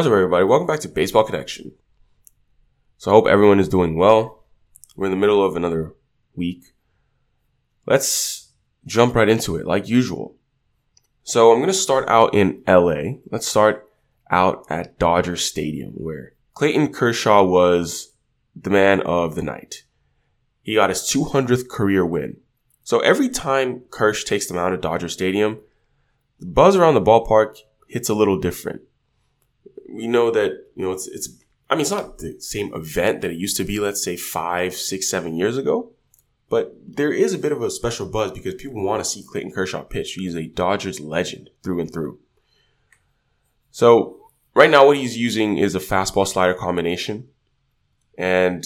What's up, everybody? Welcome back to Baseball Connection. So I hope everyone is doing well. We're in the middle of another week. Let's jump right into it, like usual. So I'm going to start out in LA. Let's start out at Dodger Stadium, where Clayton Kershaw was the man of the night. He got his 200th career win. So every time Kersh takes the mound at Dodger Stadium, the buzz around the ballpark hits a little different we know that you know it's it's. I mean, it's not the same event that it used to be. Let's say five, six, seven years ago, but there is a bit of a special buzz because people want to see Clayton Kershaw pitch. He's a Dodgers legend through and through. So right now, what he's using is a fastball slider combination, and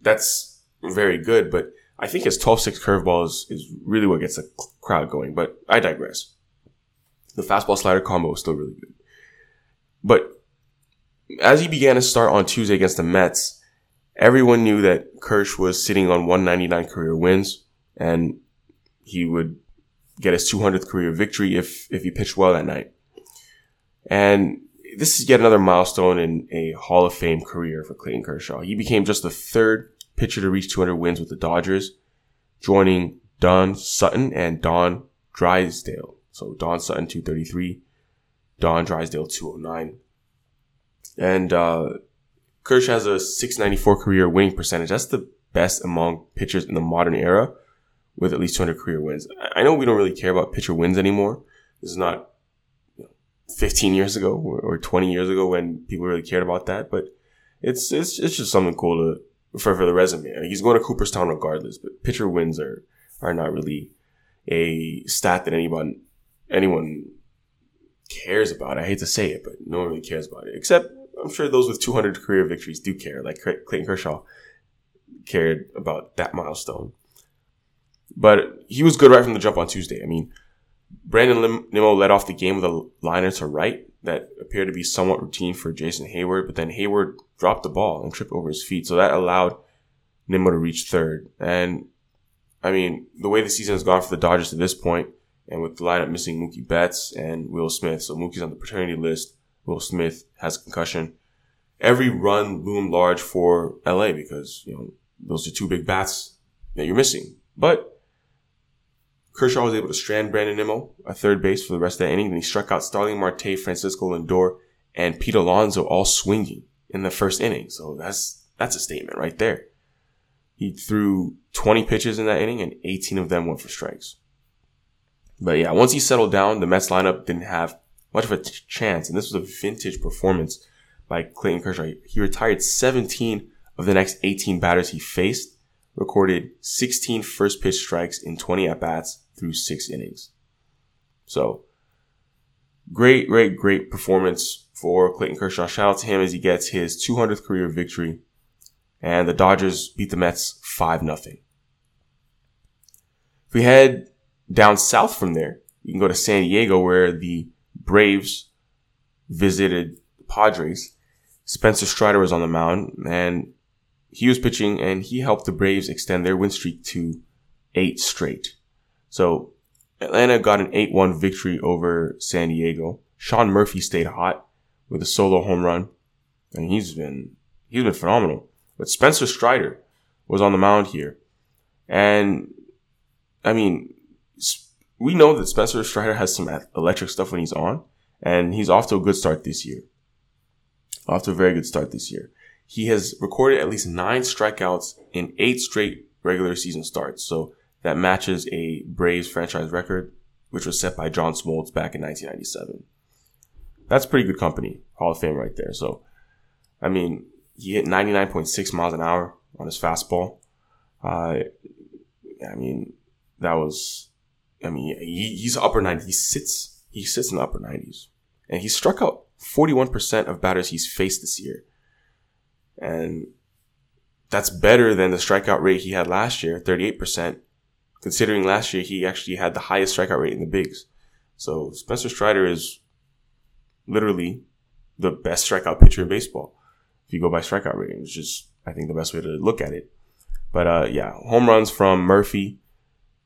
that's very good. But I think his 12-6 curveball is, is really what gets the crowd going. But I digress. The fastball slider combo is still really good. But as he began to start on Tuesday against the Mets, everyone knew that Kersh was sitting on 199 career wins and he would get his 200th career victory if, if he pitched well that night. And this is yet another milestone in a Hall of Fame career for Clayton Kershaw. He became just the third pitcher to reach 200 wins with the Dodgers, joining Don Sutton and Don Drysdale. So Don Sutton 233, Don Drysdale 209. And uh, has a 694 career winning percentage. That's the best among pitchers in the modern era with at least 200 career wins. I know we don't really care about pitcher wins anymore. This is not you know, 15 years ago or, or 20 years ago when people really cared about that, but it's it's it's just something cool to for for the resume. He's going to Cooperstown regardless, but pitcher wins are are not really a stat that anyone anyone cares about it. I hate to say it, but no one really cares about it. Except I'm sure those with 200 career victories do care. Like Clayton Kershaw cared about that milestone. But he was good right from the jump on Tuesday. I mean, Brandon Lim- Nimmo led off the game with a liner to right that appeared to be somewhat routine for Jason Heyward, but then Heyward dropped the ball and tripped over his feet. So that allowed Nimmo to reach third. And I mean, the way the season has gone for the Dodgers to this point, and with the lineup missing Mookie Betts and Will Smith, so Mookie's on the paternity list. Will Smith has a concussion. Every run loomed large for LA because you know those are two big bats that you're missing. But Kershaw was able to strand Brandon Nimmo at third base for the rest of that inning, and he struck out Starling Marte, Francisco Lindor, and Pete Alonso all swinging in the first inning. So that's that's a statement right there. He threw 20 pitches in that inning, and 18 of them went for strikes. But yeah, once he settled down, the Mets lineup didn't have much of a t- chance. And this was a vintage performance by Clayton Kershaw. He retired 17 of the next 18 batters he faced, recorded 16 first pitch strikes in 20 at bats through six innings. So great, great, great performance for Clayton Kershaw. Shout out to him as he gets his 200th career victory. And the Dodgers beat the Mets 5 0. If we head down south from there, you can go to San Diego where the Braves visited the Padres. Spencer Strider was on the mound and he was pitching and he helped the Braves extend their win streak to eight straight. So Atlanta got an 8-1 victory over San Diego. Sean Murphy stayed hot with a solo home run and he's been, he's been phenomenal. But Spencer Strider was on the mound here. And I mean, we know that Spencer Strider has some electric stuff when he's on, and he's off to a good start this year. Off to a very good start this year. He has recorded at least nine strikeouts in eight straight regular season starts. So that matches a Braves franchise record, which was set by John Smoltz back in 1997. That's pretty good company. Hall of Fame right there. So, I mean, he hit 99.6 miles an hour on his fastball. Uh, I mean, that was I mean, he, he's upper 90s. He sits, he sits in the upper 90s. And he struck out 41% of batters he's faced this year. And that's better than the strikeout rate he had last year, 38%, considering last year he actually had the highest strikeout rate in the bigs. So Spencer Strider is literally the best strikeout pitcher in baseball. If you go by strikeout it's just, I think, the best way to look at it. But, uh, yeah, home runs from Murphy,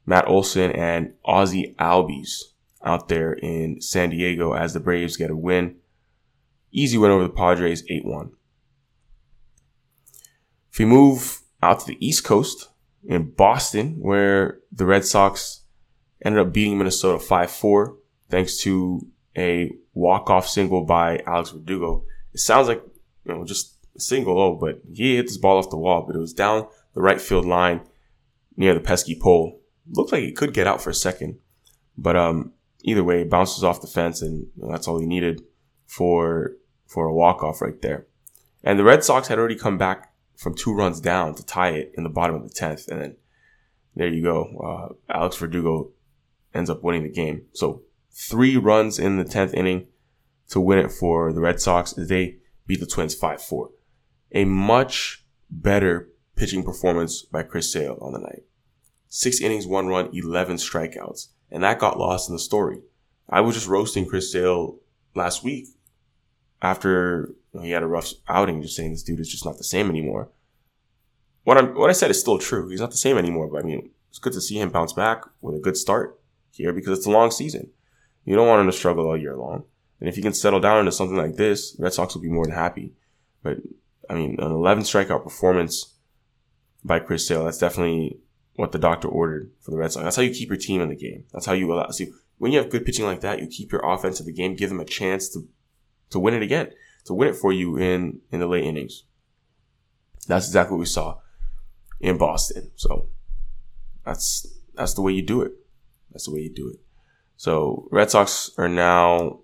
Matt Olson and Ozzie Albies out there in San Diego as the Braves get a win. Easy win over the Padres, 8 1. If we move out to the East Coast in Boston, where the Red Sox ended up beating Minnesota 5 4, thanks to a walk-off single by Alex Verdugo. It sounds like, you know, just a single, oh, but he hit this ball off the wall, but it was down the right field line near the pesky pole. Looked like it could get out for a second, but um, either way, bounces off the fence, and that's all he needed for for a walk off right there. And the Red Sox had already come back from two runs down to tie it in the bottom of the tenth, and then there you go. Uh, Alex Verdugo ends up winning the game. So three runs in the tenth inning to win it for the Red Sox. They beat the Twins five four. A much better pitching performance by Chris Sale on the night. Six innings, one run, 11 strikeouts. And that got lost in the story. I was just roasting Chris Sale last week after he had a rough outing, just saying this dude is just not the same anymore. What I'm, what I said is still true. He's not the same anymore, but I mean, it's good to see him bounce back with a good start here because it's a long season. You don't want him to struggle all year long. And if he can settle down into something like this, Red Sox will be more than happy. But I mean, an 11 strikeout performance by Chris Sale, that's definitely what the doctor ordered for the Red Sox. That's how you keep your team in the game. That's how you allow. See, when you have good pitching like that, you keep your offense in the game, give them a chance to to win it again, to win it for you in in the late innings. That's exactly what we saw in Boston. So that's that's the way you do it. That's the way you do it. So Red Sox are now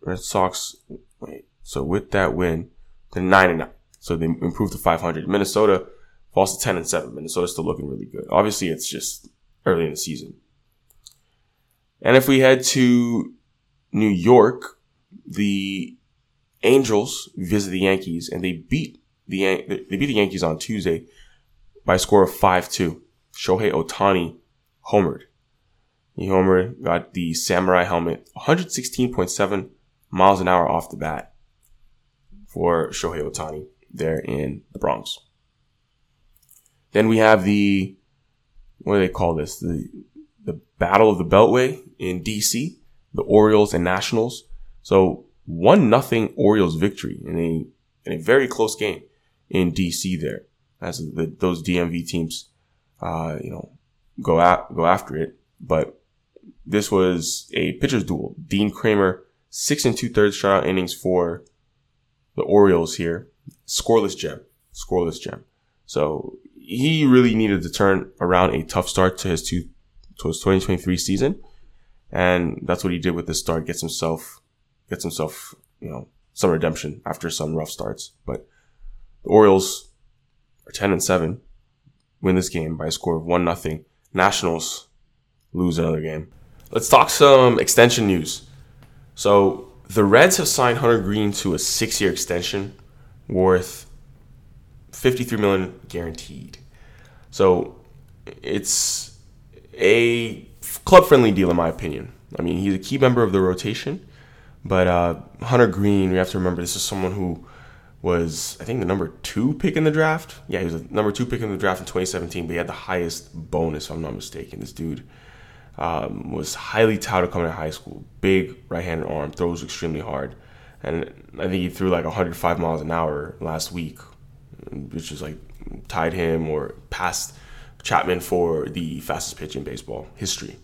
Red Sox. Wait. So with that win, they're nine and nine. So they improved to 500. Minnesota falls to 10 and seven. Minnesota's still looking really good. Obviously, it's just early in the season. And if we head to New York, the Angels visit the Yankees and they beat the they beat the Yankees on Tuesday by a score of 5-2. Shohei Ohtani homered. He homered, got the samurai helmet, 116.7 miles an hour off the bat for Shohei Ohtani there in the Bronx. Then we have the, what do they call this? The, the Battle of the Beltway in DC, the Orioles and Nationals. So one nothing Orioles victory in a, in a very close game in DC there as the, those DMV teams, uh, you know, go at, go after it. But this was a pitcher's duel. Dean Kremer six and two thirds shutout innings for the Orioles here. Scoreless gem. Scoreless gem. So he really needed to turn around a tough start to his two, to his 2023 season. And that's what he did with this start. Gets himself, gets himself, you know, some redemption after some rough starts. But the Orioles are 10 and 7, win this game by a score of 1 nothing. Nationals lose another game. Let's talk some extension news. So the Reds have signed Hunter Greene to a six year extension worth 53 million guaranteed. So it's a club friendly deal in my opinion. I mean, he's a key member of the rotation, but uh, Hunter Greene, we have to remember this is someone who was I think the number two pick in the draft. Yeah, he was the number two pick in the draft in 2017, but he had the highest bonus, if I'm not mistaken. This dude um, was highly touted coming of high school. Big right-handed arm, throws extremely hard, and I think he threw like 105 miles an hour last week, which is like tied him or passed Chapman for the fastest pitch in baseball history.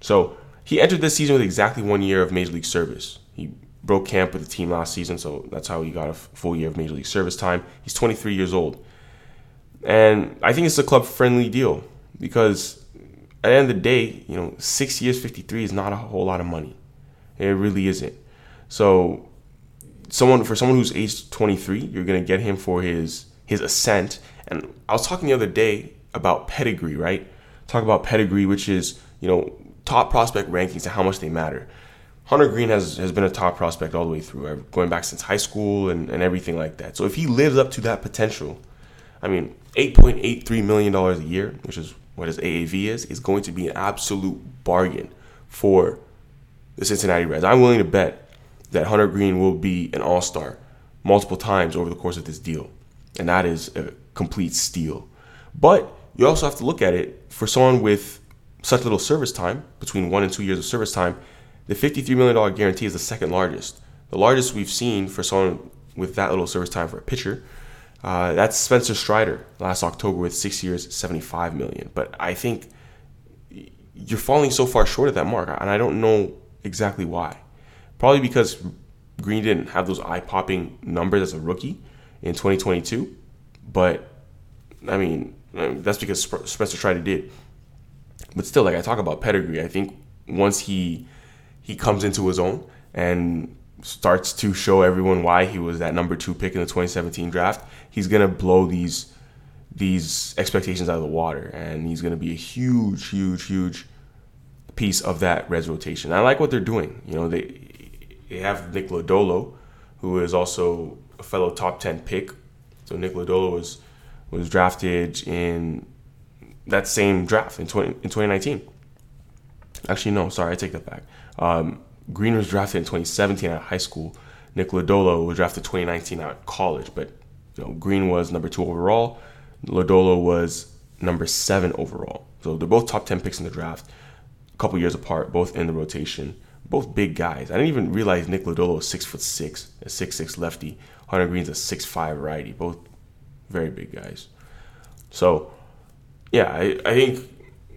So he entered this season with exactly one year of major league service. He broke camp with the team last season, so that's how he got a full year of major league service time. He's 23 years old, and I think it's a club friendly deal because at the end of the day, you know, six years, 53 is not a whole lot of money. It really isn't. So, someone for someone who's age 23, you're gonna get him for his his ascent. And I was talking the other day about pedigree, right? Talk about pedigree, which is you know top prospect rankings and how much they matter. Hunter Greene has, has been a top prospect all the way through, going back since high school and, and everything like that. So if he lives up to that potential, I mean, $8.83 million a year, which is what his AAV is, is going to be an absolute bargain for the Cincinnati Reds. I'm willing to bet that Hunter Greene will be an all star multiple times over the course of this deal. And that is a complete steal. But you also have to look at it for someone with such little service time, between one and two years of service time, the $53 million guarantee is the second largest. the largest we've seen for someone with that little service time for a pitcher. Uh, that's Spencer Strider last October with six years, 75 million. But I think you're falling so far short of that mark, and I don't know exactly why. Probably because Greene didn't have those eye popping numbers as a rookie in 2022. But I mean, that's because Spencer Strider did. But still, like I talk about pedigree, I think once he he comes into his own and starts to show everyone why he was that number two pick in the 2017 draft, he's gonna blow these these expectations out of the water, and he's gonna be a huge, huge, huge piece of that Reds rotation. I like what they're doing. You know, they they have Nick Lodolo, who is also a fellow top 10 pick. So Nick Lodolo was was drafted in that same draft in 20, in 2019. Actually, no, sorry, I take that back. Um, Greene was drafted in 2017 out of high school. Nick Lodolo was drafted 2019 out of college, but you know, Greene was number two overall. Lodolo was number seven overall. So they're both top 10 picks in the draft, a couple years apart, both in the rotation both big guys. I didn't even realize Nick Lodolo was six foot six, a six six lefty. Hunter Greene's a six five righty. Both very big guys. So, yeah, I, I think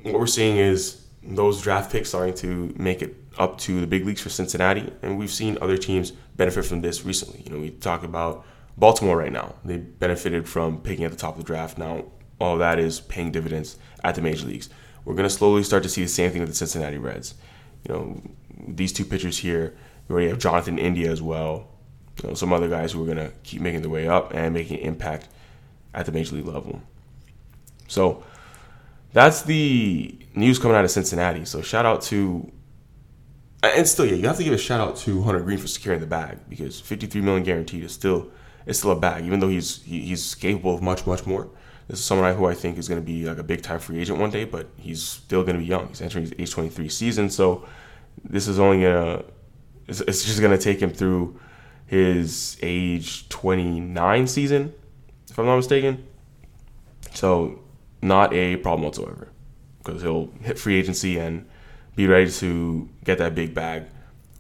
what we're seeing is those draft picks starting to make it up to the big leagues for Cincinnati, and we've seen other teams benefit from this recently. You know, we talk about Baltimore right now. They benefited from picking at the top of the draft. Now, all that is paying dividends at the major leagues. We're going to slowly start to see the same thing with the Cincinnati Reds. You know, these two pitchers here. We already have Jonathan India as well. You know, some other guys who are going to keep making their way up and making an impact at the major league level. So that's the news coming out of Cincinnati. So shout out to, and still, yeah, you have to give a shout out to Hunter Greene for securing the bag because 53 million guaranteed is still it's still a bag, even though he's he, he's capable of much much more. This is someone who I think is going to be like a big time free agent one day, but he's still going to be young. He's entering his age 23 season, so this is only gonna it's, it's just gonna take him through his age 29 season, if I'm not mistaken. So not a problem whatsoever because he'll hit free agency and be ready to get that big bag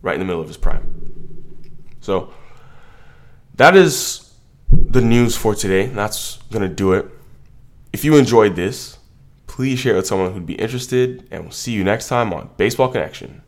right in the middle of his prime. So that is the news for today. That's gonna do it. If you enjoyed this, please share it with someone who'd be interested, and we'll see you next time on Baseball Connection.